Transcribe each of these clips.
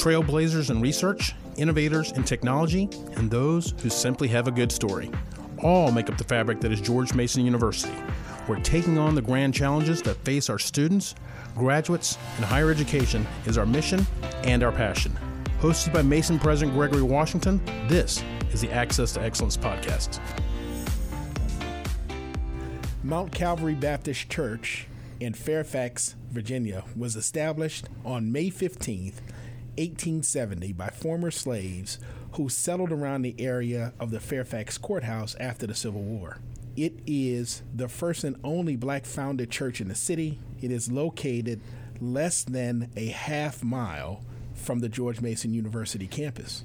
trailblazers in research, innovators in technology, and those who simply have a good story. All make up the fabric that is George Mason University. We're taking on the grand challenges that face our students, graduates, and higher education is our mission and our passion. Hosted by Mason President Gregory Washington, this is the Access to Excellence podcast. Mount Calvary Baptist Church in Fairfax, Virginia, was established on May 15th, 1870, by former slaves who settled around the area of the Fairfax Courthouse after the Civil War. It is the first and only black founded church in the city. It is located less than a half mile from the George Mason University campus.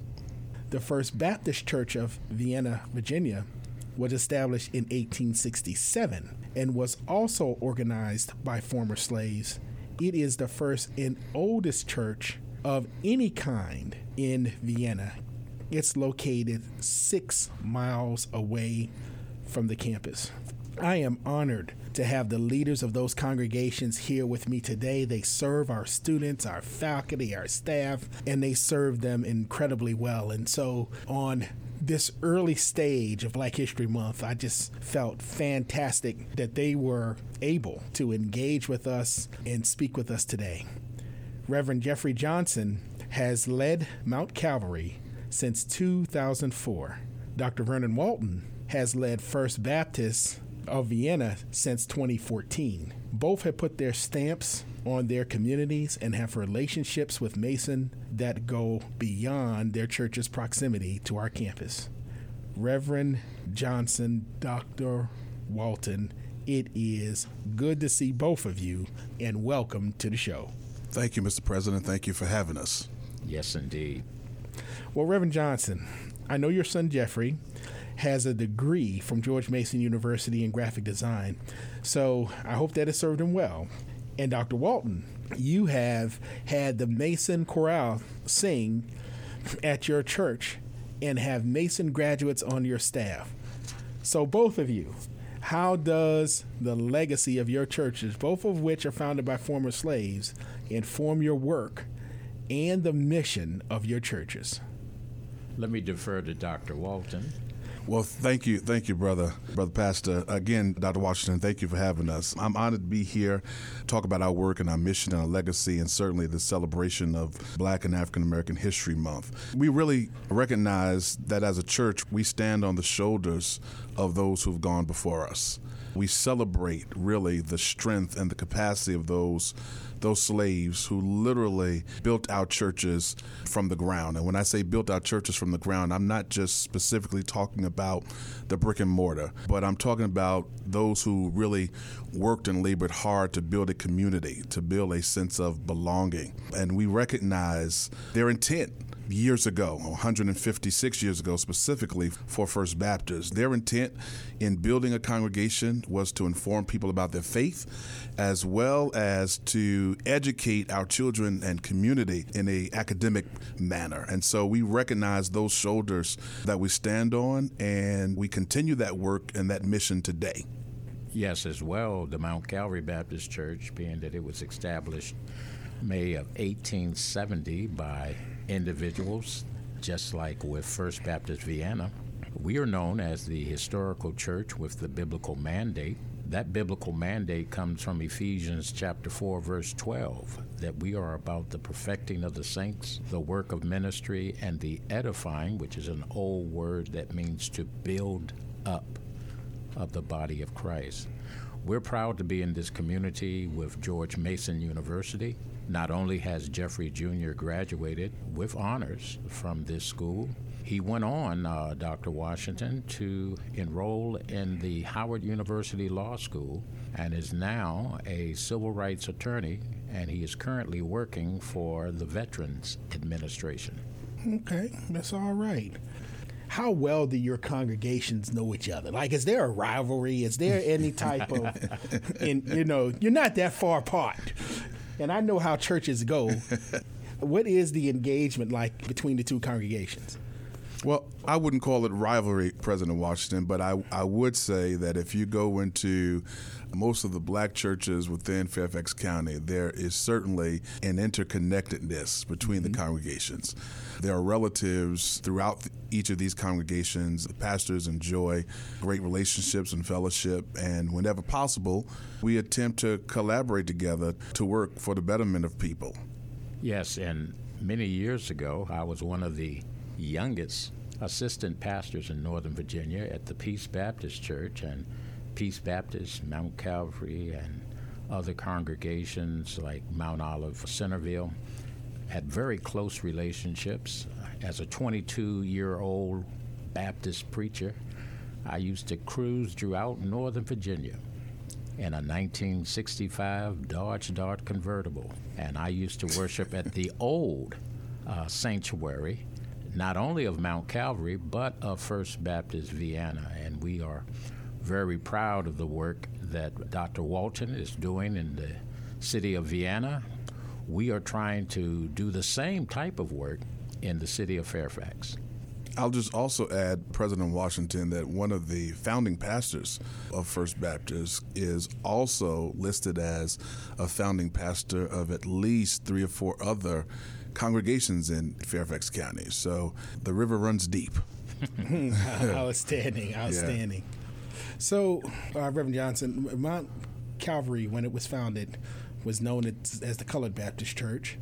The First Baptist Church of Vienna, Virginia, was established in 1867 and was also organized by former slaves. It is the first and oldest church of any kind in Vienna. It's located six miles away from the campus. I am honored to have the leaders of those congregations here with me today. They serve our students, our faculty, our staff, and they serve them incredibly well. And so, on this early stage of Black History Month, I just felt fantastic that they were able to engage with us and speak with us today. Reverend Jeffrey Johnson has led Mount Calvary since 2004. Dr. Vernon Walton has led First Baptist of Vienna since 2014. Both have put their stamps on their communities and have relationships with Mason that go beyond their church's proximity to our campus. Reverend Johnson, Dr. Walton, it is good to see both of you and welcome to the show. Thank you, Mr. President. Thank you for having us. Yes, indeed. Well, Reverend Johnson, I know your son Jeffrey has a degree from George Mason University in graphic design. So I hope that has served him well. And Dr. Walton, you have had the Mason Chorale sing at your church and have Mason graduates on your staff. So, both of you, how does the legacy of your churches, both of which are founded by former slaves, inform your work and the mission of your churches? Let me defer to Dr. Walton. Well, thank you, thank you, brother, brother pastor. Again, Dr. Washington, thank you for having us. I'm honored to be here, talk about our work and our mission and our legacy, and certainly the celebration of Black and African American History Month. We really recognize that as a church, we stand on the shoulders of those who've gone before us. We celebrate really the strength and the capacity of those those slaves who literally built our churches from the ground. And when I say built our churches from the ground, I'm not just specifically talking about the brick and mortar, but I'm talking about those who really worked and labored hard to build a community, to build a sense of belonging. And we recognize their intent years ago, 156 years ago specifically for First Baptist. Their intent in building a congregation was to inform people about their faith as well as to educate our children and community in a academic manner. And so we recognize those shoulders that we stand on and we continue that work and that mission today. Yes, as well, the Mount Calvary Baptist Church, being that it was established May of 1870 by individuals, just like with First Baptist Vienna. We are known as the historical church with the biblical mandate. That biblical mandate comes from Ephesians chapter 4 verse 12 that we are about the perfecting of the saints, the work of ministry and the edifying, which is an old word that means to build up of the body of Christ. We're proud to be in this community with George Mason University. Not only has Jeffrey Jr. graduated with honors from this school, he went on, uh, Dr. Washington, to enroll in the Howard University Law School and is now a civil rights attorney, and he is currently working for the Veterans Administration. Okay, that's all right. How well do your congregations know each other? Like, is there a rivalry? Is there any type of, in, you know, you're not that far apart. And I know how churches go. what is the engagement like between the two congregations? Well, I wouldn't call it rivalry, President Washington, but I, I would say that if you go into most of the black churches within Fairfax County, there is certainly an interconnectedness between mm-hmm. the congregations. There are relatives throughout each of these congregations. The pastors enjoy great relationships and fellowship, and whenever possible, we attempt to collaborate together to work for the betterment of people. Yes, and many years ago, I was one of the youngest assistant pastors in Northern Virginia at the Peace Baptist Church, and Peace Baptist, Mount Calvary, and other congregations like Mount Olive, Centreville had very close relationships. As a 22 year old Baptist preacher, I used to cruise throughout Northern Virginia in a 1965 Dodge Dart convertible. And I used to worship at the old uh, sanctuary, not only of Mount Calvary, but of First Baptist Vienna. And we are very proud of the work that Dr. Walton is doing in the city of Vienna. We are trying to do the same type of work in the city of Fairfax. I'll just also add, President Washington, that one of the founding pastors of First Baptist is also listed as a founding pastor of at least three or four other congregations in Fairfax County. So the river runs deep. outstanding, outstanding. Yeah. So, uh, Reverend Johnson, Mount Calvary, when it was founded, was known as, as the Colored Baptist Church.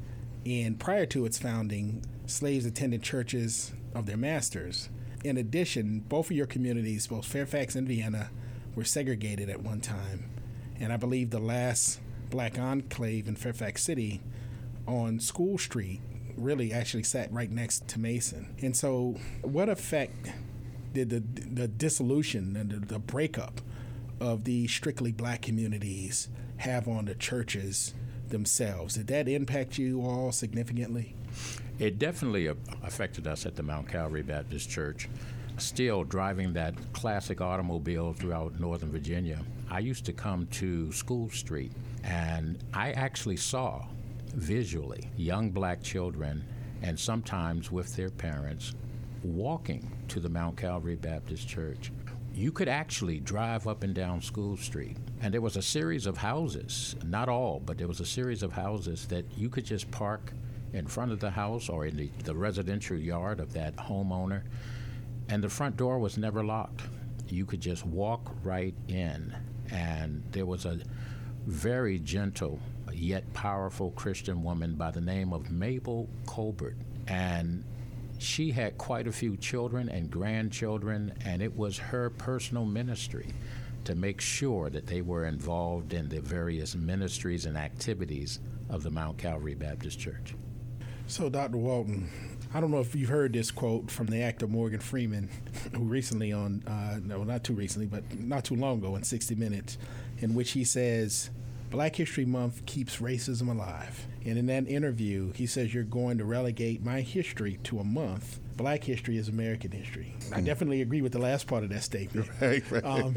And prior to its founding, slaves attended churches of their masters. In addition, both of your communities, both Fairfax and Vienna, were segregated at one time. And I believe the last black enclave in Fairfax City on School Street really actually sat right next to Mason. And so, what effect did the the dissolution and the, the breakup of the strictly black communities have on the churches themselves? Did that impact you all significantly? It definitely affected us at the Mount Calvary Baptist Church. Still driving that classic automobile throughout Northern Virginia, I used to come to School Street and I actually saw visually young black children and sometimes with their parents walking to the Mount Calvary Baptist Church. You could actually drive up and down School Street, and there was a series of houses, not all, but there was a series of houses that you could just park in front of the house or in the, the residential yard of that homeowner, and the front door was never locked. You could just walk right in, and there was a very gentle yet powerful Christian woman by the name of Mabel Colbert. And she had quite a few children and grandchildren, and it was her personal ministry to make sure that they were involved in the various ministries and activities of the Mount Calvary Baptist Church. So, Dr. Walton, I don't know if you've heard this quote from the actor Morgan Freeman, who recently on, uh, no, not too recently, but not too long ago in 60 Minutes, in which he says, Black History Month keeps racism alive. And in that interview, he says you're going to relegate my history to a month. Black history is American history. I hmm. definitely agree with the last part of that statement. Right, right. Um,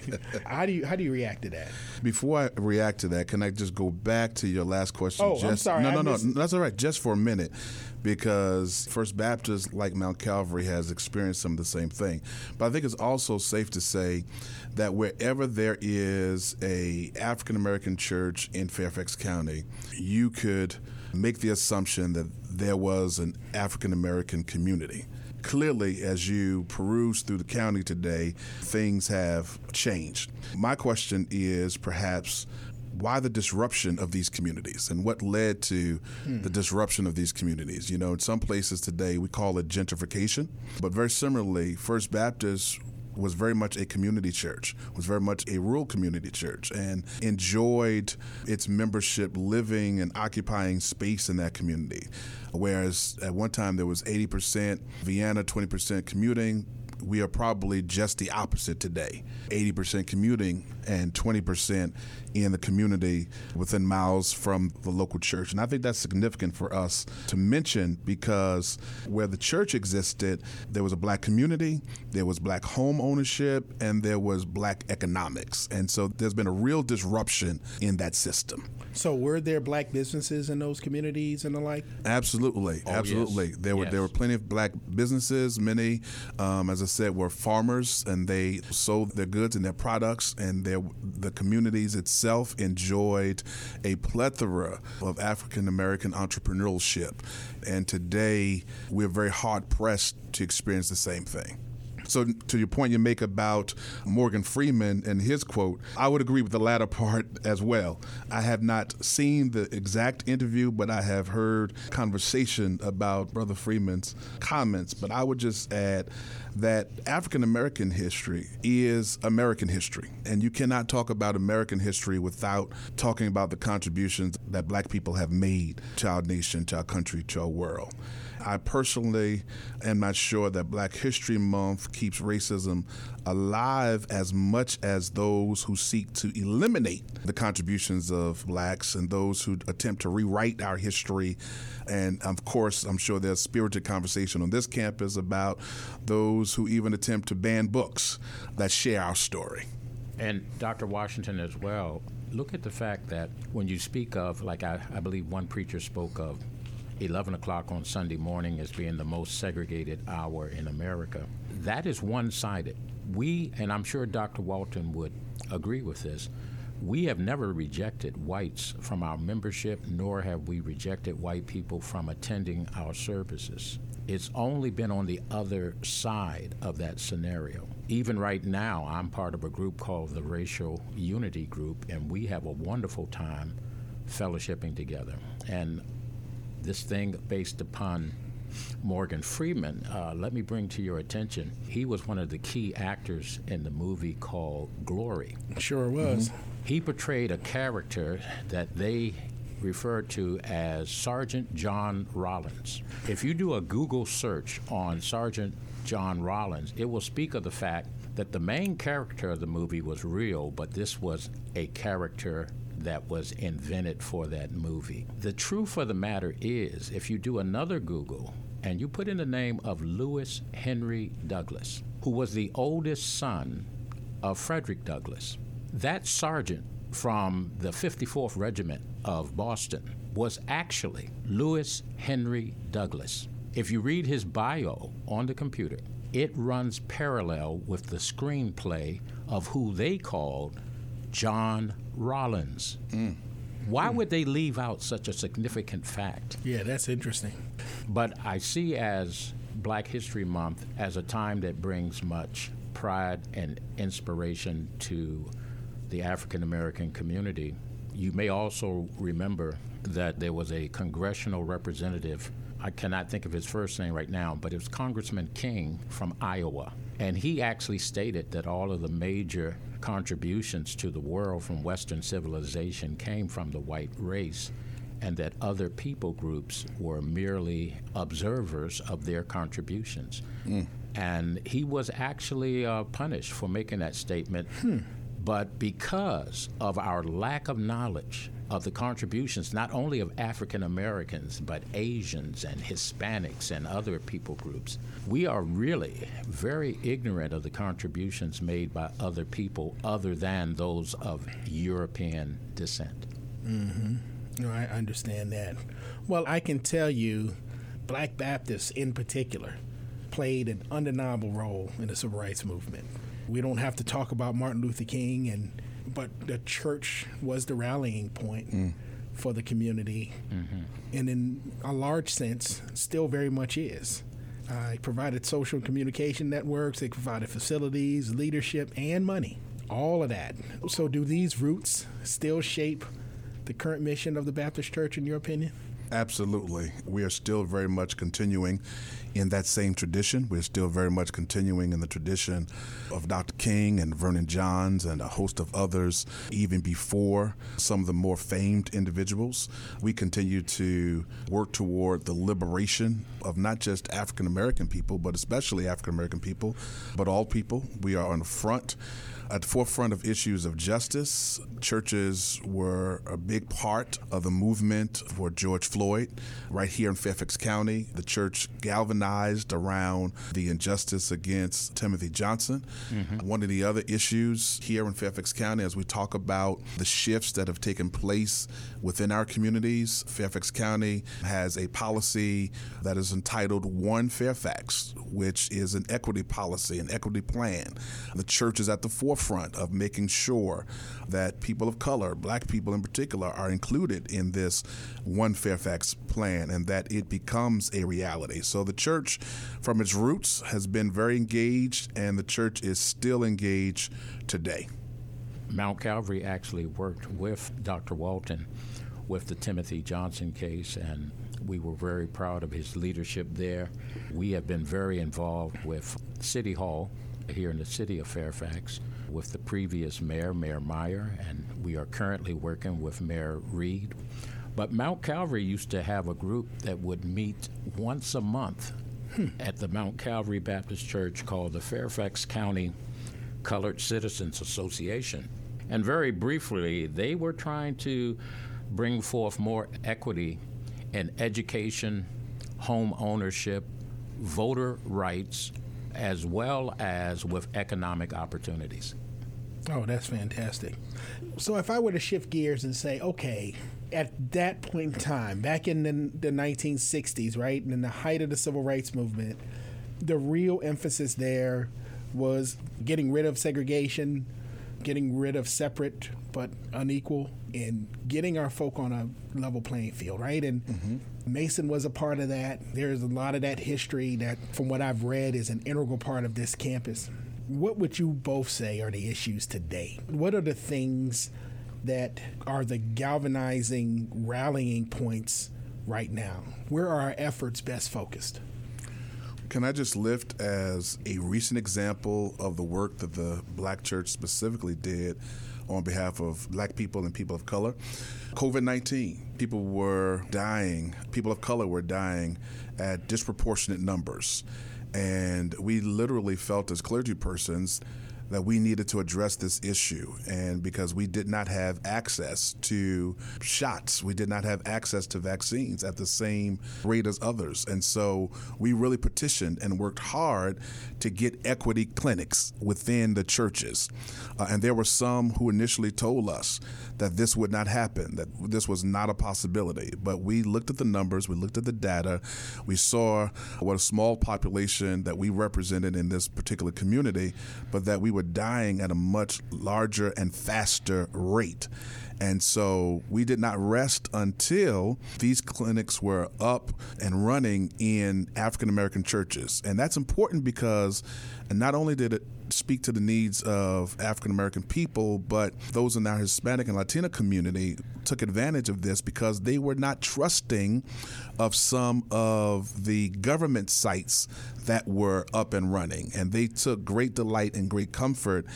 how do you how do you react to that? Before I react to that, can I just go back to your last question? Oh, just, I'm sorry. No, no, no, that's all right. Just for a minute, because First Baptist, like Mount Calvary, has experienced some of the same thing. But I think it's also safe to say that wherever there is a African American church in Fairfax County, you could make the assumption that there was an African American community. Clearly, as you peruse through the county today, things have changed. My question is perhaps why the disruption of these communities and what led to hmm. the disruption of these communities. You know, in some places today we call it gentrification, but very similarly, First Baptist was very much a community church, was very much a rural community church, and enjoyed its membership living and occupying space in that community. Whereas at one time there was 80% Vienna, 20% commuting, we are probably just the opposite today 80% commuting and 20% in the community within miles from the local church. And I think that's significant for us to mention because where the church existed, there was a black community, there was black home ownership, and there was black economics. And so there's been a real disruption in that system. So were there black businesses in those communities and the like? Absolutely, Oh, absolutely. yes. There were there were plenty of black businesses. Many, um, as I said, were farmers, and they sold their goods and their products, and their the communities itself enjoyed a plethora of African American entrepreneurship. And today, we're very hard pressed to experience the same thing. So, to your point you make about Morgan Freeman and his quote, I would agree with the latter part as well. I have not seen the exact interview, but I have heard conversation about Brother Freeman's comments. But I would just add that African American history is American history. And you cannot talk about American history without talking about the contributions that black people have made to our nation, to our country, to our world. I personally am not sure that Black History Month keeps racism alive as much as those who seek to eliminate the contributions of blacks and those who attempt to rewrite our history. And of course, I'm sure there's spirited conversation on this campus about those who even attempt to ban books that share our story. And Dr. Washington as well, look at the fact that when you speak of, like I, I believe one preacher spoke of 11 o'clock on Sunday morning as being the most segregated hour in America, that is one sided. We, and I'm sure Dr. Walton would agree with this, we have never rejected whites from our membership, nor have we rejected white people from attending our services. It's only been on the other side of that scenario. Even right now, I'm part of a group called the Racial Unity Group, and we have a wonderful time fellowshipping together. And this thing based upon Morgan Freeman, uh, let me bring to your attention, he was one of the key actors in the movie called Glory. Sure was. He portrayed a character that they referred to as Sergeant John Rawlins. If you do a Google search on Sergeant John Rawlins, it will speak of the fact that the main character of the movie was real, but this was a character that was invented for that movie. The truth of the matter is, if you do another Google and you put in the name of Lewis Henry Douglass, who was the oldest son of Frederick Douglass, that sergeant from the 54th Regiment of Boston was actually Lewis Henry Douglass. If you read his bio on the computer, it runs parallel with the screenplay of who they called John Rawlins. Mm. Why mm. would they leave out such a significant fact? Yeah, that's interesting. But I see as Black History Month as a time that brings much pride and inspiration to the African American community. You may also remember that there was a congressional representative. I cannot think of his first name right now, but it was Congressman King from Iowa. And he actually stated that all of the major contributions to the world from Western civilization came from the white race and that other people groups were merely observers of their contributions. And he was actually uh, punished for making that statement. But because of our lack of knowledge of the contributions, not only of African Americans, but Asians and Hispanics and other people groups, we are really very ignorant of the contributions made by other people other than those of European descent. Mm-hmm. No, I understand that. Well, I can tell you, Black Baptists in particular played an undeniable role in the civil rights movement. We don't have to talk about Martin Luther King, and but the church was the rallying point for the community, and in a large sense, still very much is. Uh, it provided social communication networks. It provided facilities, leadership, and money. All of that. So, do these roots still shape the current mission of the Baptist Church, in your opinion? Absolutely. We are still very much continuing in that same tradition. We're still very much continuing in the tradition of Dr. King and Vernon Johns and a host of others, even before some of the more famed individuals. We continue to work toward the liberation of not just African American people, but especially African American people, but all people. We are on the front at the forefront of issues of justice. Churches were a big part of the movement for George Floyd. Right here in Fairfax County, the church galvanized around the injustice against Timothy Johnson. Mm-hmm. One of the other issues here in Fairfax County, as we talk about the shifts that have taken place within our communities, Fairfax County has a policy that is entitled One Fairfax, which is an equity policy, an equity plan. The church is at the forefront forefront of making sure that people of color, black people in particular, are included in this One Fairfax plan and that it becomes a reality. So the church, from its roots, has been very engaged, and the church is still engaged today. Mount Calvary actually worked with Dr. Walton with the Timothy Johnson case, and we were very proud of his leadership there. We have been very involved with City Hall here in the city of Fairfax with the previous mayor, Mayor Meyer, and we are currently working with Mayor Read. But Mount Calvary used to have a group that would meet once a month hmm. at the Mount Calvary Baptist Church called the Fairfax County Colored Citizens Association. And very briefly, they were trying to bring forth more equity in education, home ownership, voter rights, as well as with economic opportunities. Oh, that's fantastic. So, if I were to shift gears and say, okay, at that point in time, back in the, the 1960s, right, in the height of the civil rights movement, the real emphasis there was getting rid of segregation, getting rid of separate but unequal, and getting our folk on a level playing field, right? And mm-hmm. Mason was a part of that. There's a lot of that history that, from what I've read, is an integral part of this campus. What would you both say are the issues today? What are the things that are the galvanizing rallying points right now? Where are our efforts best focused? Can I just lift as a recent example of the work that the Black Church specifically did on behalf of black people and people of color? COVID 19, people were dying, people of color were dying at disproportionate numbers. And we literally felt as clergy persons that we needed to address this issue. And because we did not have access to shots, we did not have access to vaccines at the same rate as others. And so we really petitioned and worked hard to get equity clinics within the churches. Uh, and there were some who initially told us that this would not happen, that this was not a possibility. But we looked at the numbers, we looked at the data, we saw what a small population that we represented in this particular community, but that we were dying at a much larger and faster rate. And so we did not rest until these clinics were up and running in African American churches. And that's important because not only did it speak to the needs of African American people, but those in our Hispanic and Latino community took advantage of this because they were not trusting of some of the government sites that were up and running. And they took great delight and great comfort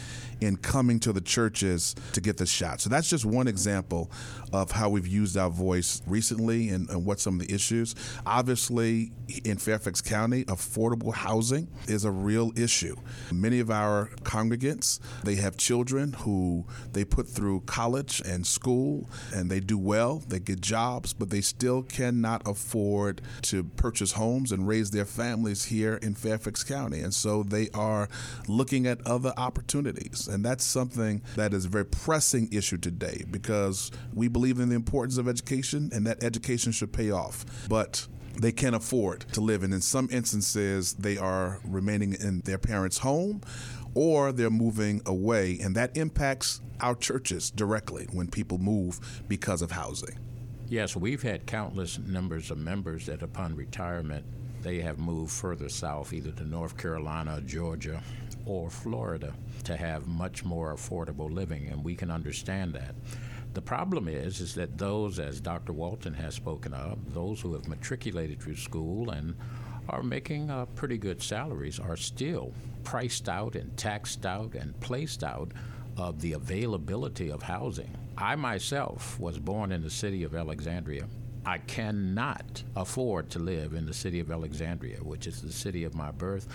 in coming to the churches to get the shot. So that's just one example of how we've used our voice recently and, and what some of the issues. Obviously, in Fairfax County, affordable housing is a real issue. Many of our congregants, they have children who they put through college and school and they do well, they get jobs, but they still cannot afford to purchase homes and raise their families here in Fairfax County. And so they are looking at other opportunities. And that's something that is a very pressing issue today because we believe in the importance of education and that education should pay off. But they can't afford to live. And in some instances, they are remaining in their parents' home or they're moving away. And that impacts our churches directly when people move because of housing. Yes, we've had countless numbers of members that upon retirement they have moved further south, either to North Carolina, Georgia, or Florida, to have much more affordable living, and we can understand that. The problem is, is that those, as Dr. Walton has spoken of, those who have matriculated through school and are making uh, pretty good salaries are still priced out and taxed out and placed out of the availability of housing. I myself was born in the city of Alexandria. I cannot afford to live in the city of Alexandria, which is the city of my birth.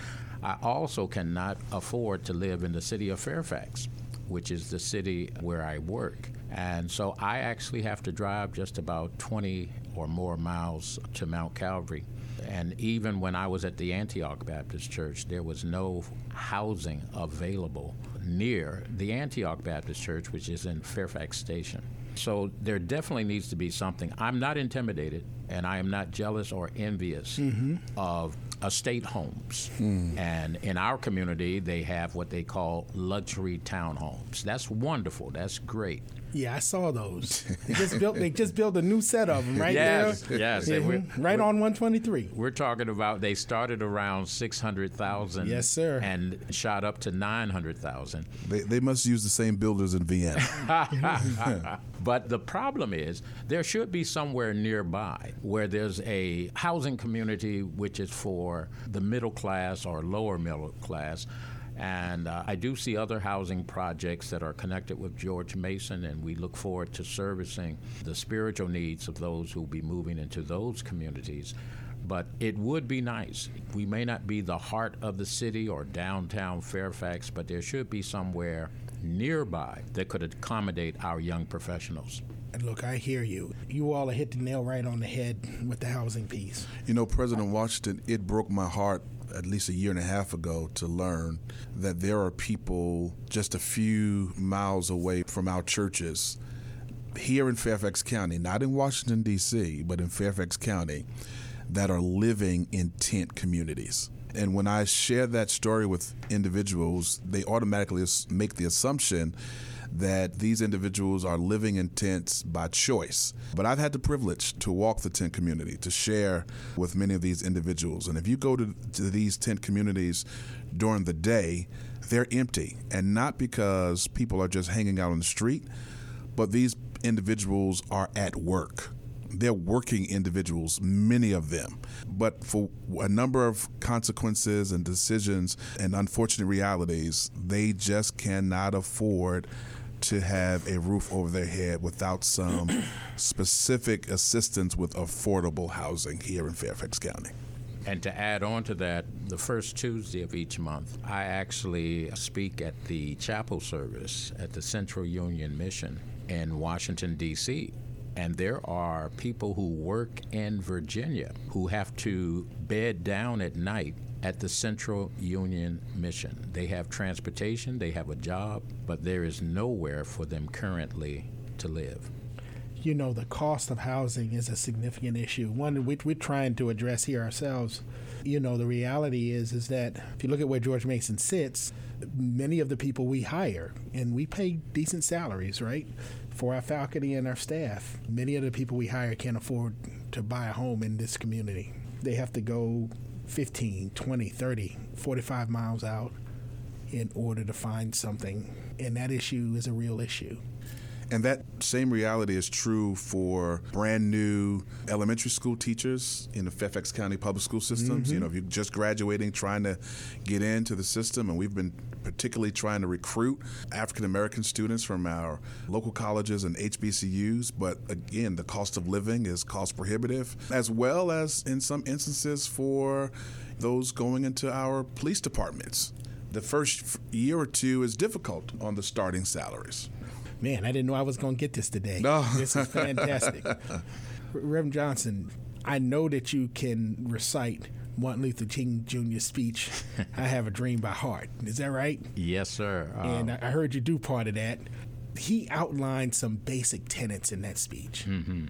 I also cannot afford to live in the city of Fairfax, which is the city where I work. And so I actually have to drive just about 20 or more miles to Mount Calvary. And even when I was at the Antioch Baptist Church, there was no housing available near the Antioch Baptist Church, which is in Fairfax Station. So there definitely needs to be something. I'm not intimidated, and I am not jealous or envious mm-hmm. of estate homes. Mm. And in our community, they have what they call luxury townhomes. That's wonderful. That's great. Yeah, I saw those. They just built. They just built a new set of them right yes, there. Yes, mm-hmm. right on 123. We're talking about they started around 600,000. Yes, sir. And shot up to 900,000. They, they must use the same builders in Vienna. but the problem is there should be somewhere nearby where there's a housing community which is for the middle class or lower middle class and uh, I do see other housing projects that are connected with George Mason, and we look forward to servicing the spiritual needs of those who will be moving into those communities. But it would be nice. We may not be the heart of the city or downtown Fairfax, but there should be somewhere nearby that could accommodate our young professionals. And look, I hear you. You all hit the nail right on the head with the housing piece. You know, President Washington, it broke my heart at least a year and a half ago to learn that there are people just a few miles away from our churches here in Fairfax County, not in Washington, D.C., but in Fairfax County, that are living in tent communities. And when I share that story with individuals, they automatically make the assumption that these individuals are living in tents by choice. But I've had the privilege to walk the tent community, to share with many of these individuals. And if you go to, to these tent communities during the day, they're empty. And not because people are just hanging out on the street, but these individuals are at work they're working individuals, many of them. But for a number of consequences and decisions and unfortunate realities, they just cannot afford to have a roof over their head without some specific assistance with affordable housing here in Fairfax County. And to add on to that, the first Tuesday of each month, I actually speak at the chapel service at the Central Union Mission in Washington, D.C. And there are people who work in Virginia who have to bed down at night at the Central Union Mission. They have transportation, they have a job, but there is nowhere for them currently to live. You know, the cost of housing is a significant issue, one which we're trying to address here ourselves. You know, the reality is is that if you look at where George Mason sits, many of the people we hire, and we pay decent salaries, right, for our faculty and our staff. Many of the people we hire can't afford to buy a home in this community. They have to go 15, 20, 30, 45 miles out in order to find something. And that issue is a real issue. And that same reality is true for brand new elementary school teachers in the Fairfax County public school systems. Mm-hmm. You know, if you're just graduating, trying to get into the system, and we've been particularly trying to recruit African American students from our local colleges and HBCUs. But again, the cost of living is cost prohibitive, as well as in some instances for those going into our police departments. The first year or two is difficult on the starting salaries man, I didn't know I was going to get this today. No. this is fantastic. Reverend Johnson, I know that you can recite Martin Luther King Jr.'s speech, I Have a Dream by heart. Is that right? Yes, sir. And um, I heard you do part of that. He outlined some basic tenets in that speech. Mm-hmm.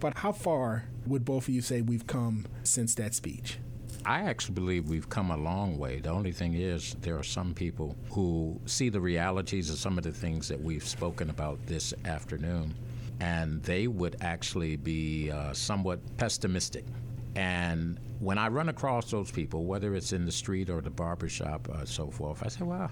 But how far would both of you say we've come since that speech? I actually believe we've come a long way. The only thing is, there are some people who see the realities of some of the things that we've spoken about this afternoon, and they would actually be uh, somewhat pessimistic. And when I run across those people, whether it's in the street or the barbershop or so forth, I say, well,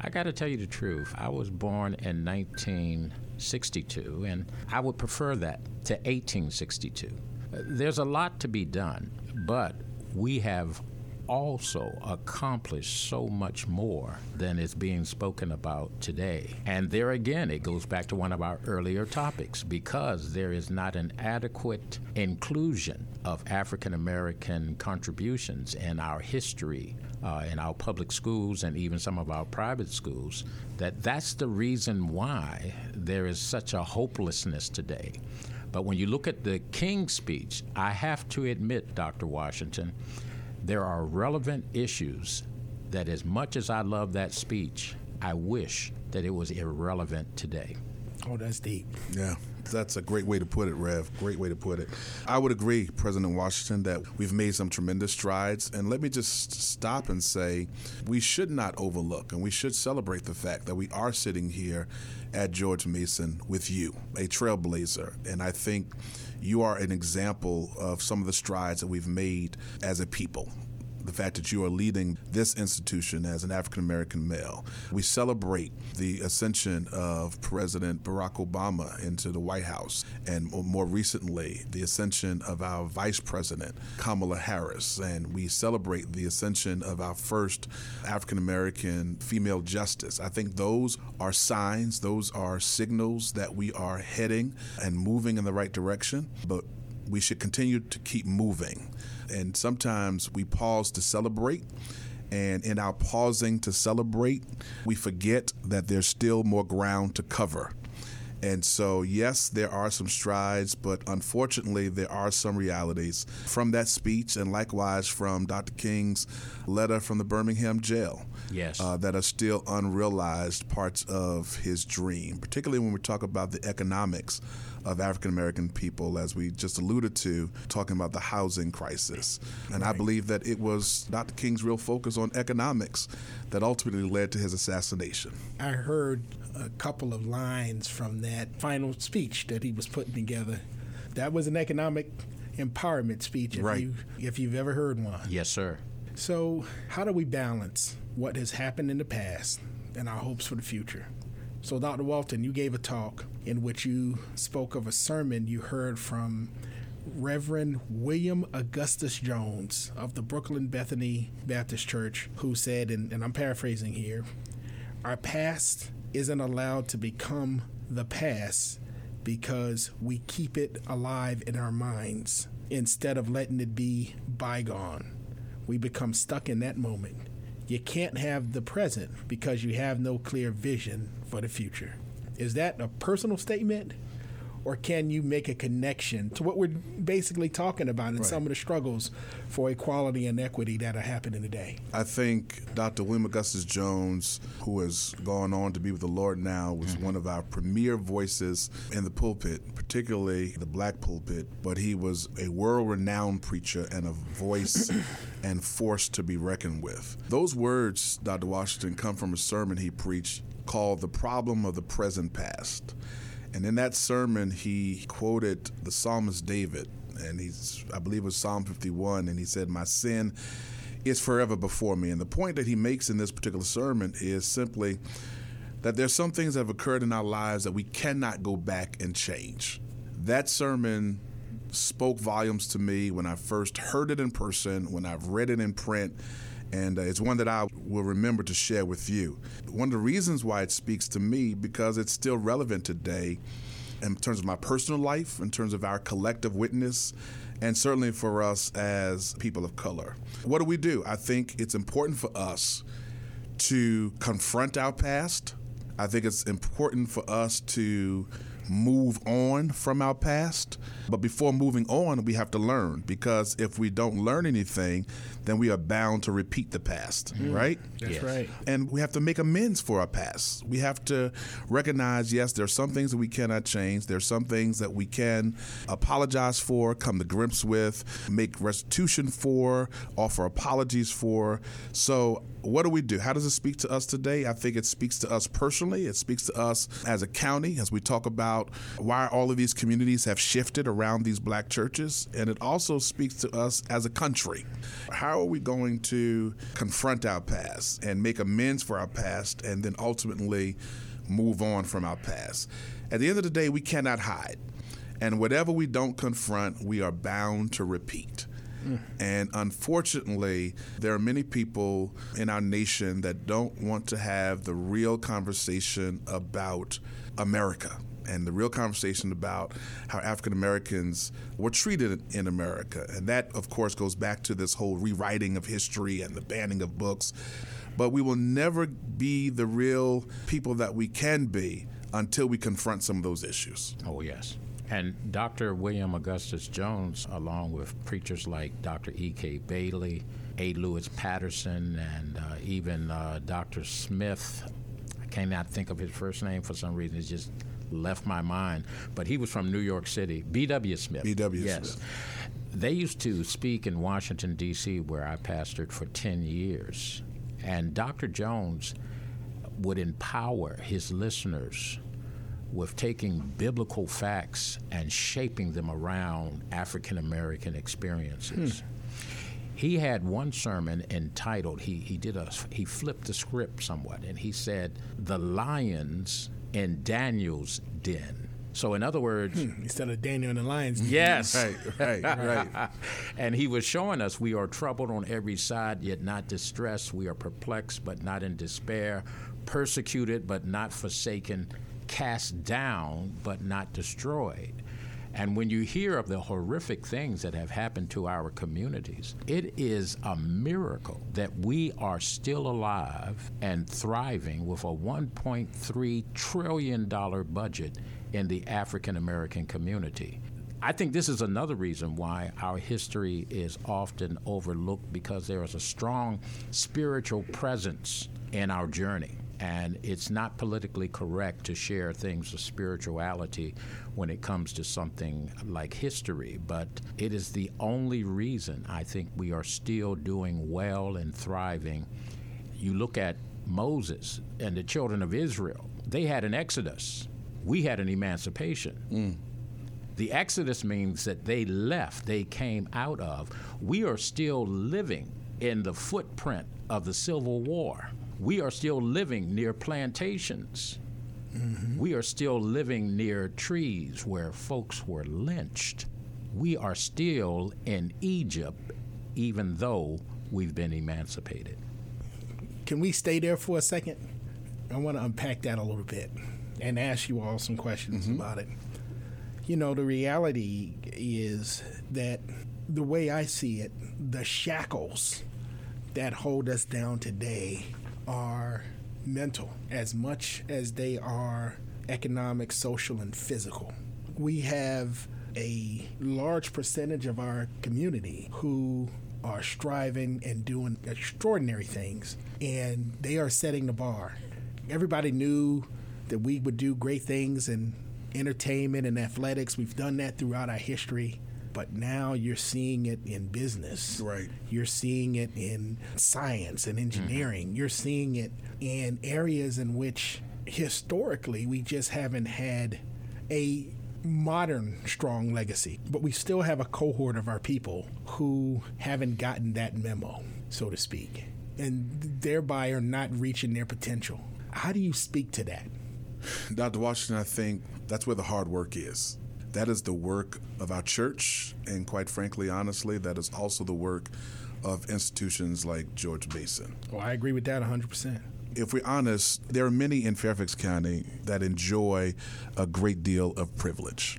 I got to tell you the truth. I was born in 1962, and I would prefer that to 1862. There's a lot to be done, but we have also accomplished so much more than is being spoken about today. And there again, it goes back to one of our earlier topics because there is not an adequate inclusion of African American contributions in our history. Uh, in our public schools and even some of our private schools, that that's the reason why there is such a hopelessness today. But when you look at the King speech, I have to admit, Dr. Washington, there are relevant issues that, as much as I love that speech, I wish that it was irrelevant today. Oh, that's deep. Yeah, that's a great way to put it, Rev. Great way to put it. I would agree, President Washington, that we've made some tremendous strides. And let me just stop and say we should not overlook and we should celebrate the fact that we are sitting here at George Mason with you, a trailblazer. And I think you are an example of some of the strides that we've made as a people the fact that you are leading this institution as an African American male. We celebrate the ascension of President Barack Obama into the White House, and more recently, the ascension of our Vice President, Kamala Harris. And we celebrate the ascension of our first African American female justice. I think those are signs, those are signals that we are heading and moving in the right direction. But we should continue to keep moving. And sometimes we pause to celebrate. And in our pausing to celebrate, we forget that there's still more ground to cover. And so, yes, there are some strides, but unfortunately, there are some realities from that speech, and likewise from Dr. King's letter from the Birmingham jail. Yes. Uh, that are still unrealized parts of his dream, particularly when we talk about the economics of African American people, as we just alluded to, talking about the housing crisis. And right. I believe that it was Dr. King's real focus on economics that ultimately led to his assassination. I heard a couple of lines from that final speech that he was putting together. That was an economic empowerment speech, if, right. you, if you've ever heard one. Yes, sir. So, how do we balance what has happened in the past and our hopes for the future? So, Dr. Walton, you gave a talk in which you spoke of a sermon you heard from Reverend William Augustus Jones of the Brooklyn Bethany Baptist Church, who said, and, and I'm paraphrasing here, our past isn't allowed to become the past because we keep it alive in our minds instead of letting it be bygone. We become stuck in that moment. You can't have the present because you have no clear vision for the future. Is that a personal statement? Or can you make a connection to what we're basically talking about and right. some of the struggles for equality and equity that are happening today? I think Dr. William Augustus Jones, who has gone on to be with the Lord now, was mm-hmm. one of our premier voices in the pulpit, particularly the black pulpit, but he was a world renowned preacher and a voice and force to be reckoned with. Those words, Dr. Washington, come from a sermon he preached called The Problem of the Present Past. And in that sermon, he quoted the psalmist David, and he's, I believe it was Psalm 51, and he said, My sin is forever before me. And the point that he makes in this particular sermon is simply that there's some things that have occurred in our lives that we cannot go back and change. That sermon spoke volumes to me when I first heard it in person, when I've read it in print and uh, it's one that I will remember to share with you. One of the reasons why it speaks to me because it's still relevant today in terms of my personal life, in terms of our collective witness, and certainly for us as people of color. What do we do? I think it's important for us to confront our past. I think it's important for us to move on from our past. But before moving on, we have to learn because if we don't learn anything, then we are bound to repeat the past, mm. right? That's yes. right. And we have to make amends for our past. We have to recognize yes, there are some things that we cannot change, there are some things that we can apologize for, come to grips with, make restitution for, offer apologies for. So, what do we do? How does it speak to us today? I think it speaks to us personally, it speaks to us as a county as we talk about why all of these communities have shifted around around these black churches, and it also speaks to us as a country. How are we going to confront our past and make amends for our past and then ultimately move on from our past? At the end of the day, we cannot hide. And whatever we don't confront, we are bound to repeat. And unfortunately, there are many people in our nation that don't want to have the real conversation about America and the real conversation about how African Americans were treated in America. And that, of course, goes back to this whole rewriting of history and the banning of books. But we will never be the real people that we can be until we confront some of those issues. Oh, yes. And Dr. William Augustus Jones, along with preachers like Dr. E.K. Bailey, A. Louis Patterson, and uh, even uh, Dr. Smith, I cannot think of his first name for some reason, it just left my mind, but he was from New York City, B.W. Smith. B.W. Yes. Smith. They used to speak in Washington, D.C., where I pastored for 10 years. And Dr. Jones would empower his listeners with taking biblical facts and shaping them around African American experiences. Hmm. He had one sermon entitled he he did a he flipped the script somewhat and he said the lions in Daniel's den. So in other words, hmm, Instead of Daniel and the lions. yes. Right, right, right. and he was showing us we are troubled on every side, yet not distressed. We are perplexed, but not in despair. Persecuted, but not forsaken. Cast down, but not destroyed. And when you hear of the horrific things that have happened to our communities, it is a miracle that we are still alive and thriving with a $1.3 trillion budget in the African American community. I think this is another reason why our history is often overlooked because there is a strong spiritual presence in our journey. And it's not politically correct to share things of spirituality when it comes to something like history. But it is the only reason I think we are still doing well and thriving. You look at Moses and the children of Israel, they had an exodus. We had an emancipation. Mm. The Exodus means that they left, they came out of. We are still living in the footprint of the Civil War. We are still living near plantations. Mm-hmm. We are still living near trees where folks were lynched. We are still in Egypt, even though we've been emancipated. Can we stay there for a second? I want to unpack that a little bit and ask you all some questions mm-hmm. about it. You know, the reality is that the way I see it, the shackles that hold us down today are mental as much as they are economic, social, and physical. We have a large percentage of our community who are striving and doing extraordinary things, and they are setting the bar. Everybody knew that we would do great things in entertainment and athletics. We've done that throughout our history. But now you're seeing it in business. Right. You're seeing it in science and mm-hmm. engineering. You're seeing it in areas in which historically we just haven't had a modern strong legacy. But we still have a cohort of our people who haven't gotten that memo, so to speak, and thereby are not reaching their potential. How do you speak to that? Dr. Washington, I think that's where the hard work is. That is the work of our church, and quite frankly, honestly, that is also the work of institutions like George Mason. Well, oh, I agree with that 100%. If we're honest, there are many in Fairfax County that enjoy a great deal of privilege.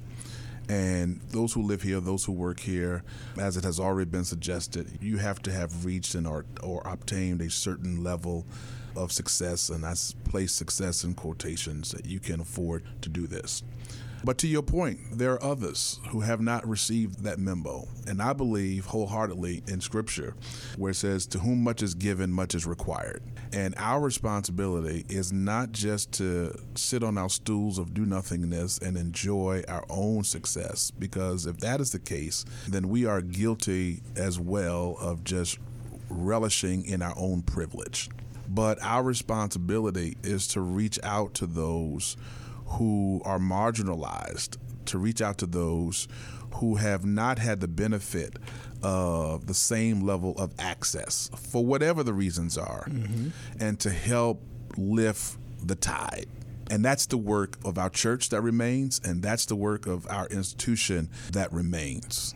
And those who live here, those who work here, as it has already been suggested, you have to have reached and or, or obtained a certain level of success, and I place success in quotations that you can afford to do this. But to your point, there are others who have not received that memo. And I believe wholeheartedly in Scripture, where it says, To whom much is given, much is required. And our responsibility is not just to sit on our stools of do nothingness and enjoy our own success, because if that is the case, then we are guilty as well of just relishing in our own privilege. But our responsibility is to reach out to those who are marginalized, to reach out to those who have not had the benefit of the same level of access for whatever the reasons are, mm-hmm. and to help lift the tide. And that's the work of our church that remains, and that's the work of our institution that remains.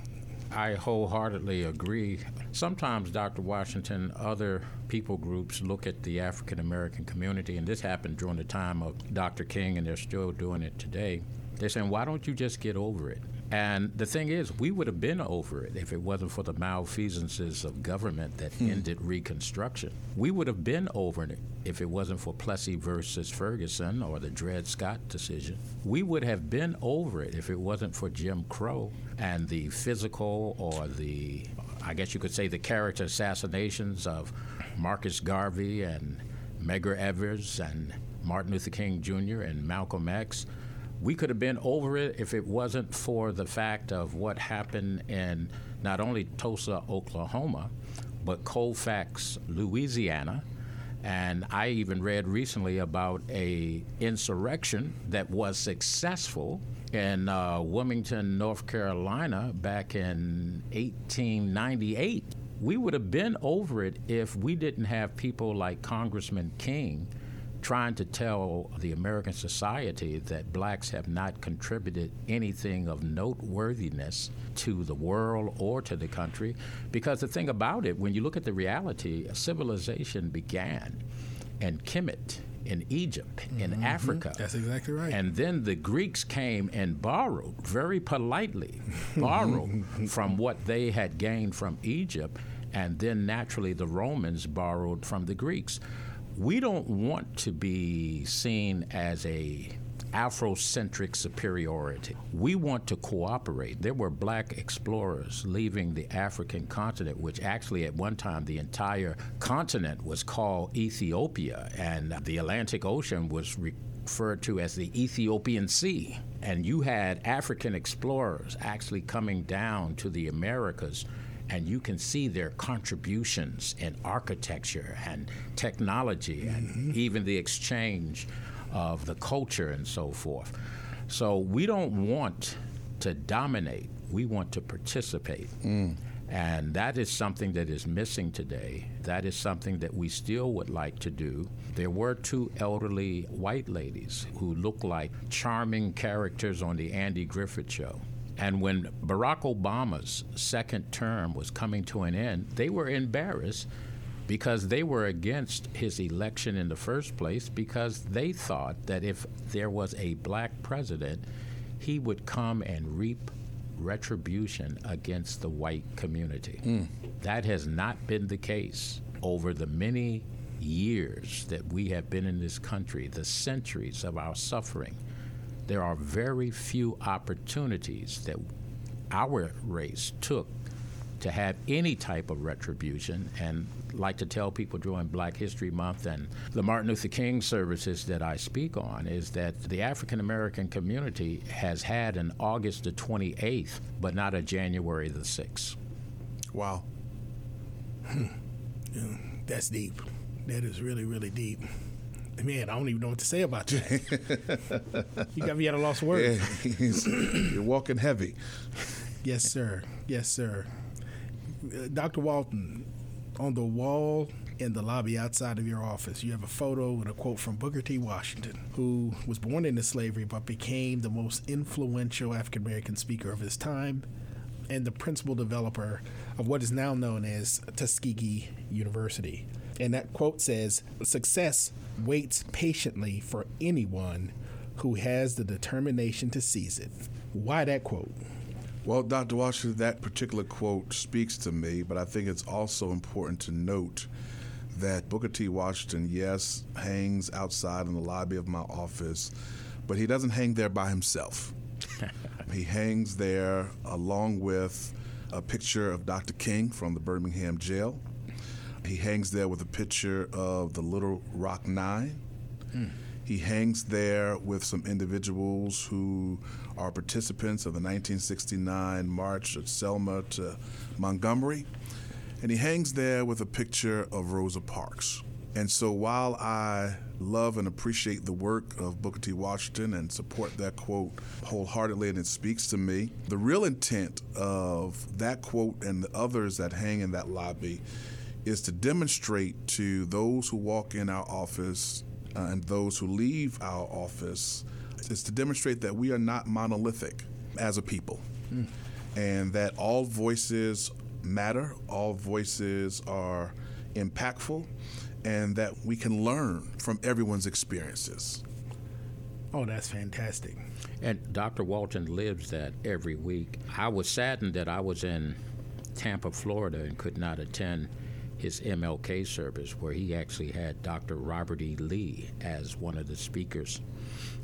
I wholeheartedly agree. Sometimes, Dr. Washington, other people groups look at the African American community, and this happened during the time of Dr. King, and they're still doing it today. They're saying, why don't you just get over it? And the thing is, we would have been over it if it wasn't for the malfeasances of government that hmm. ended Reconstruction. We would have been over it if it wasn't for Plessy versus Ferguson or the Dred Scott decision. We would have been over it if it wasn't for Jim Crow and the physical or the, I guess you could say, the character assassinations of Marcus Garvey and Medgar Evers and Martin Luther King Jr. and Malcolm X we could have been over it if it wasn't for the fact of what happened in not only Tulsa, Oklahoma, but Colfax, Louisiana. And I even read recently about a insurrection that was successful in uh, Wilmington, North Carolina, back in 1898. We would have been over it if we didn't have people like Congressman King trying to tell the American society that blacks have not contributed anything of noteworthiness to the world or to the country. Because the thing about it, when you look at the reality, civilization began in Kemet in Egypt, mm-hmm. in Africa. That's exactly right. And then the Greeks came and borrowed, very politely, borrowed from what they had gained from Egypt. And then naturally the Romans borrowed from the Greeks we don't want to be seen as a Afrocentric superiority. We want to cooperate. There were black explorers leaving the African continent, which actually at one time the entire continent was called Ethiopia, and the Atlantic Ocean was referred to as the Ethiopian Sea. And you had African explorers actually coming down to the Americas and you can see their contributions in architecture and technology mm-hmm. and even the exchange of the culture and so forth. So we don't want to dominate, we want to participate. Mm. And that is something that is missing today. That is something that we still would like to do. There were two elderly white ladies who looked like charming characters on the Andy Griffith show. And when Barack Obama's second term was coming to an end, they were embarrassed because they were against his election in the first place because they thought that if there was a black president, he would come and reap retribution against the white community. Mm. That has not been the case over the many years that we have been in this country, the centuries of our suffering there are very few opportunities that our race took to have any type of retribution and like to tell people during Black History Month and the Martin Luther King services that I speak on is that the African American community has had an August the 28th, but not a January the 6th. Wow. Hmm. Yeah, that's deep. That is really, really deep man, I don't even know what to say about that. you got me at a lost word. Yeah, you're walking heavy. Yes, sir. Yes, sir. Uh, Dr. Walton, on the wall in the lobby outside of your office, you have a photo and a quote from Booker T. Washington, who was born into slavery but became the most influential African American speaker of his time and the principal developer of what is now known as Tuskegee University. And that quote says Success waits patiently for anyone who has the determination to seize it. Why that quote? Well, Dr. Washington, that particular quote speaks to me, but I think it's also important to note that Booker T. Washington, yes, hangs outside in the lobby of my office, but he doesn't hang there by himself. he hangs there along with a picture of Dr. King from the Birmingham jail. He hangs there with a picture of the Little Rock Nine. Mm. He hangs there with some individuals who are participants of the 1969 March of Selma to Montgomery. And he hangs there with a picture of Rosa Parks. And so while I love and appreciate the work of Booker T. Washington and support that quote wholeheartedly, and it speaks to me, the real intent of that quote and the others that hang in that lobby is to demonstrate to those who walk in our office uh, and those who leave our office is to demonstrate that we are not monolithic as a people mm. and that all voices matter, all voices are impactful, and that we can learn from everyone's experiences. Oh, that's fantastic. And Dr. Walton lives that every week. I was saddened that I was in Tampa, Florida, and could not attend his MLK service, where he actually had Dr. Robert E. Lee as one of the speakers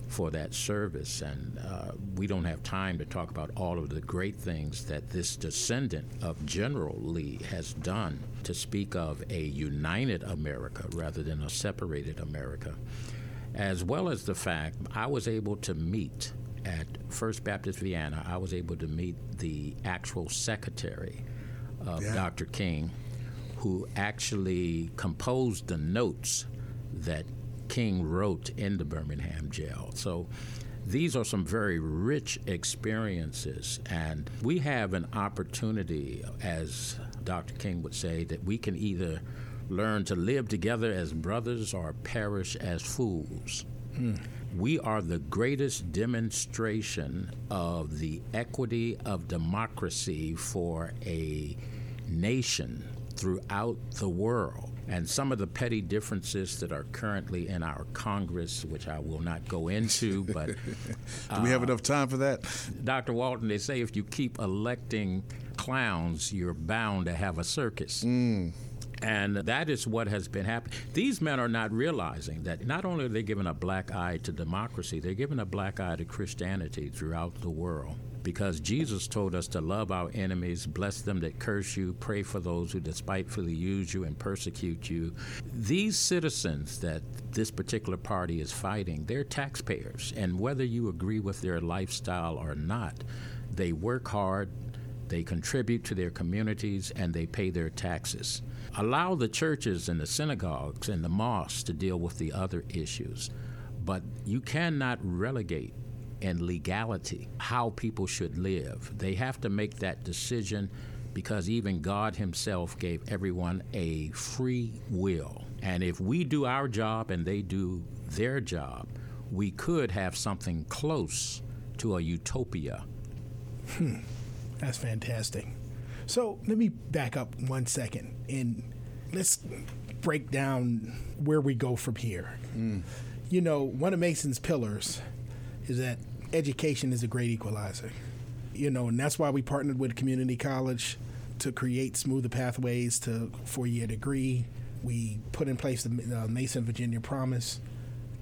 for that service. And uh, we don't have time to talk about all of the great things that this descendant of General Lee has done to speak of a united America rather than a separated America, as well as the fact I was able to meet at First Baptist Vienna, I was able to meet the actual secretary of yeah. Dr. King, who actually composed the notes that King wrote in the Birmingham jail. So these are some very rich experiences, and we have an opportunity, as Dr. King would say, that we can either learn to live together as brothers or perish as fools. Hmm. We are the greatest demonstration of the equity of democracy for a nation throughout the world and some of the petty differences that are currently in our Congress, which I will not go into. But do uh, we have uh, enough time for that? Dr. Walton, they say if you keep electing clowns, you're bound to have a circus. Mm. And that is what has been happening. These men are not realizing that not only are they giving a black eye to democracy, they're giving a black eye to Christianity throughout the world because Jesus told us to love our enemies, bless them that curse you, pray for those who despitefully use you and persecute you. These citizens that this particular party is fighting, they're taxpayers. And whether you agree with their lifestyle or not, they work hard, they contribute to their communities, and they pay their taxes. Allow the churches and the synagogues and the mosques to deal with the other issues. But you cannot relegate and legality, how people should live. They have to make that decision because even God Himself gave everyone a free will. And if we do our job and they do their job, we could have something close to a utopia. Hmm. That's fantastic. So let me back up one second and let's break down where we go from here. Mm. You know, one of Mason's pillars is that education is a great equalizer. You know, and that's why we partnered with community college to create smoother pathways to four-year degree. We put in place the uh, Mason Virginia Promise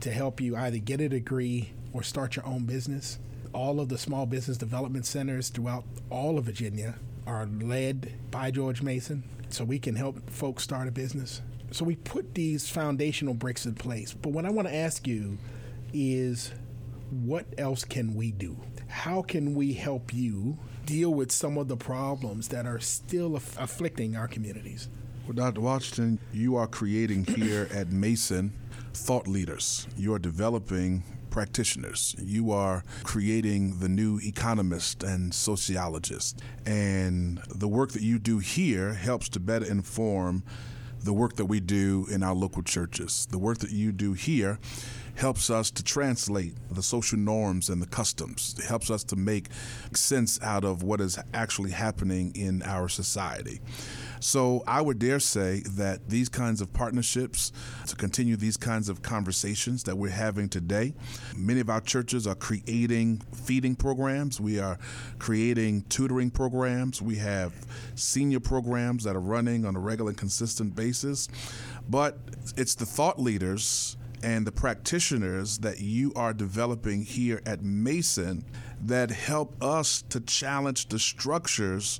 to help you either get a degree or start your own business. All of the small business development centers throughout all of Virginia are led by George Mason, so we can help folks start a business. So we put these foundational bricks in place. But what I want to ask you is what else can we do? How can we help you deal with some of the problems that are still aff- afflicting our communities? Well, Dr. Washington, you are creating here at Mason thought leaders. You are developing practitioners. You are creating the new economist and sociologist. And the work that you do here helps to better inform the work that we do in our local churches. The work that you do here helps us to translate the social norms and the customs. It helps us to make sense out of what is actually happening in our society. So I would dare say that these kinds of partnerships, to continue these kinds of conversations that we're having today, many of our churches are creating feeding programs. We are creating tutoring programs. We have senior programs that are running on a regular and consistent basis. But it's the thought leaders and the practitioners that you are developing here at Mason that help us to challenge the structures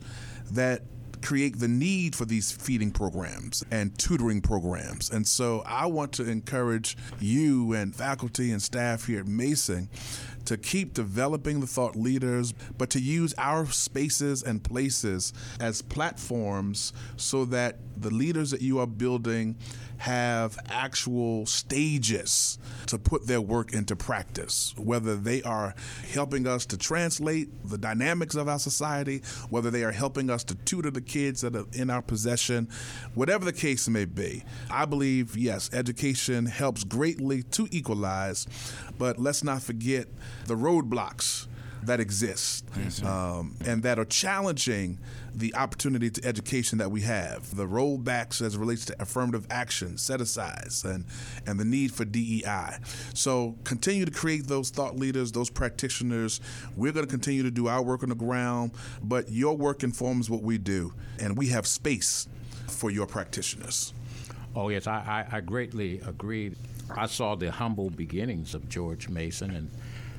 that create the need for these feeding programs and tutoring programs. And so I want to encourage you and faculty and staff here at Mason to keep developing the thought leaders, but to use our spaces and places as platforms so that the leaders that you are building have actual stages to put their work into practice, whether they are helping us to translate the dynamics of our society, whether they are helping us to tutor the kids that are in our possession, whatever the case may be. I believe, yes, education helps greatly to equalize, but let's not forget the roadblocks that exist yes, um, and that are challenging the opportunity to education that we have, the rollbacks as it relates to affirmative action, set asides, and, and the need for DEI. So continue to create those thought leaders, those practitioners. We're going to continue to do our work on the ground, but your work informs what we do, and we have space for your practitioners. Oh, yes, I, I, I greatly agree. I saw the humble beginnings of George Mason, and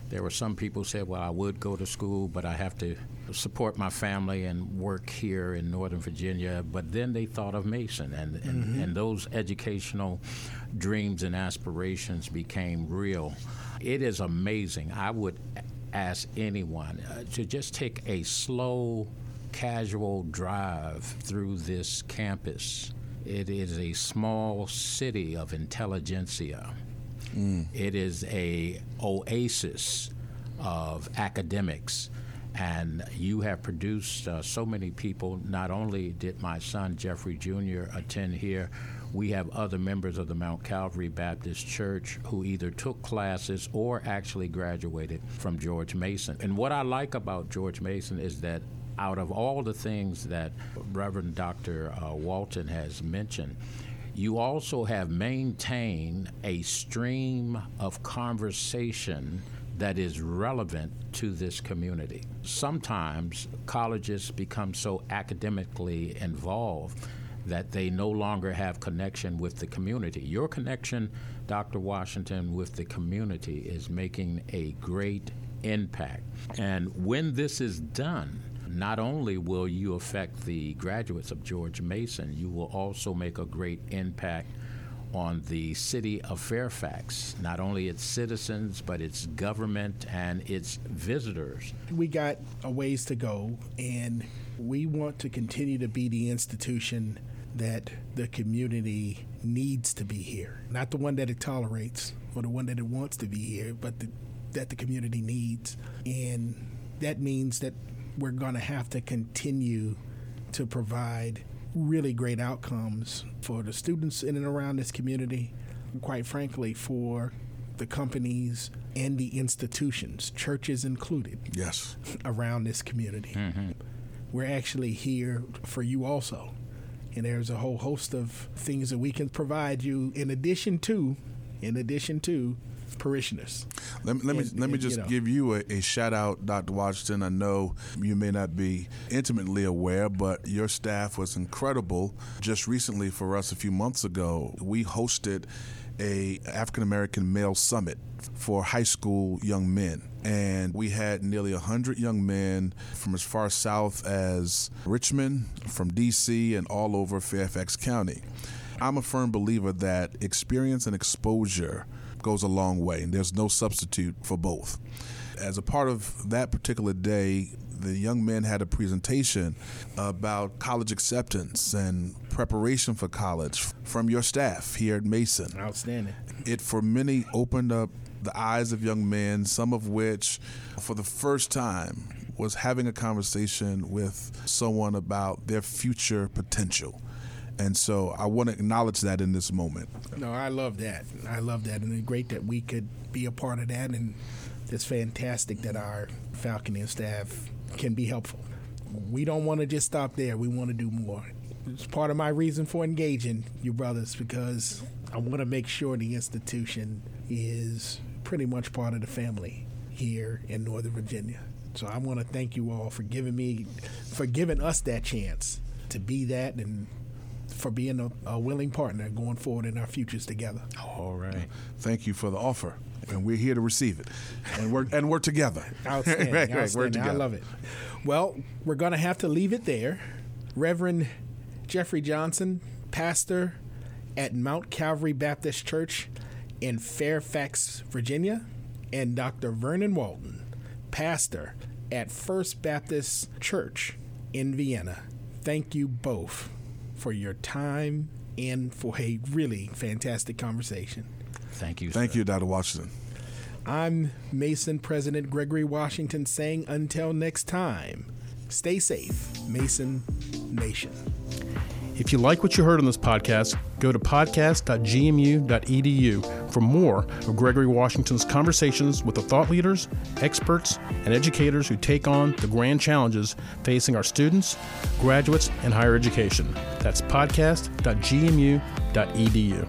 there were some people who said, well, I would go to school, but I have to support my family and work here in Northern Virginia. But then they thought of Mason, and, and, mm-hmm. and those educational dreams and aspirations became real. It is amazing. I would ask anyone uh, to just take a slow, casual drive through this campus. It is a small city of intelligentsia. Mm. It is a oasis of academics and you have produced uh, so many people. Not only did my son Jeffrey Jr. attend here, we have other members of the Mount Calvary Baptist Church who either took classes or actually graduated from George Mason. And what I like about George Mason is that out of all the things that Reverend Dr. Uh, Walton has mentioned, you also have maintained a stream of conversation that is relevant to this community. Sometimes colleges become so academically involved that they no longer have connection with the community. Your connection, Dr. Washington, with the community is making a great impact. And when this is done, not only will you affect the graduates of George Mason, you will also make a great impact on the city of Fairfax, not only its citizens, but its government and its visitors. We got a ways to go, and we want to continue to be the institution that the community needs to be here. Not the one that it tolerates or the one that it wants to be here, but the, that the community needs. And that means that we're going to have to continue to provide really great outcomes for the students in and around this community, quite frankly, for the companies and the institutions, churches included. Yes. Around this community. Mm-hmm. We're actually here for you also. And there's a whole host of things that we can provide you in addition to, in addition to parishioners. Let, let and, me let me just you know. give you a, a, shout out, Dr. Washington. I know you may not be intimately aware, but your staff was incredible. Just recently, for us, a few months ago, we hosted a African American male summit for high school young men. And we had nearly 100 young men from as far south as Richmond, from D.C., and all over Fairfax County. I'm a firm believer that experience and exposure goes a long way, and there's no substitute for both. As a part of that particular day, the young men had a presentation about college acceptance and preparation for college from your staff here at Mason. Outstanding. It, for many, opened up the eyes of young men, some of which, for the first time, was having a conversation with someone about their future potential. And so I want to acknowledge that in this moment. No, I love that. I love that. And it's great that we could be a part of that. And it's fantastic that our Falconing staff can be helpful. We don't want to just stop there. We want to do more. It's part of my reason for engaging you brothers because I want to make sure the institution is pretty much part of the family here in Northern Virginia. So I want to thank you all for giving me, for giving us that chance to be that and for being a, a, willing partner going forward in our futures together. All right. Thank you for the offer. And we're here to receive it, and work and work together. Outstanding, right, outstanding. I love it. Well, we're going to have to leave it there. Reverend Jeffrey Johnson, pastor at Mount Calvary Baptist Church in Fairfax, Virginia, and Dr. Vernon Walton, pastor at First Baptist Church in Vienna. Thank you both for your time and for a really fantastic conversation. Thank you. Thank sir. you, Dr. Washington. I'm Mason President Gregory Washington saying until next time, stay safe, Mason Nation. If you like what you heard on this podcast, go to podcast.gmu.edu for more of Gregory Washington's conversations with the thought leaders, experts, and educators who take on the grand challenges facing our students, graduates, and higher education. That's podcast.gmu.edu.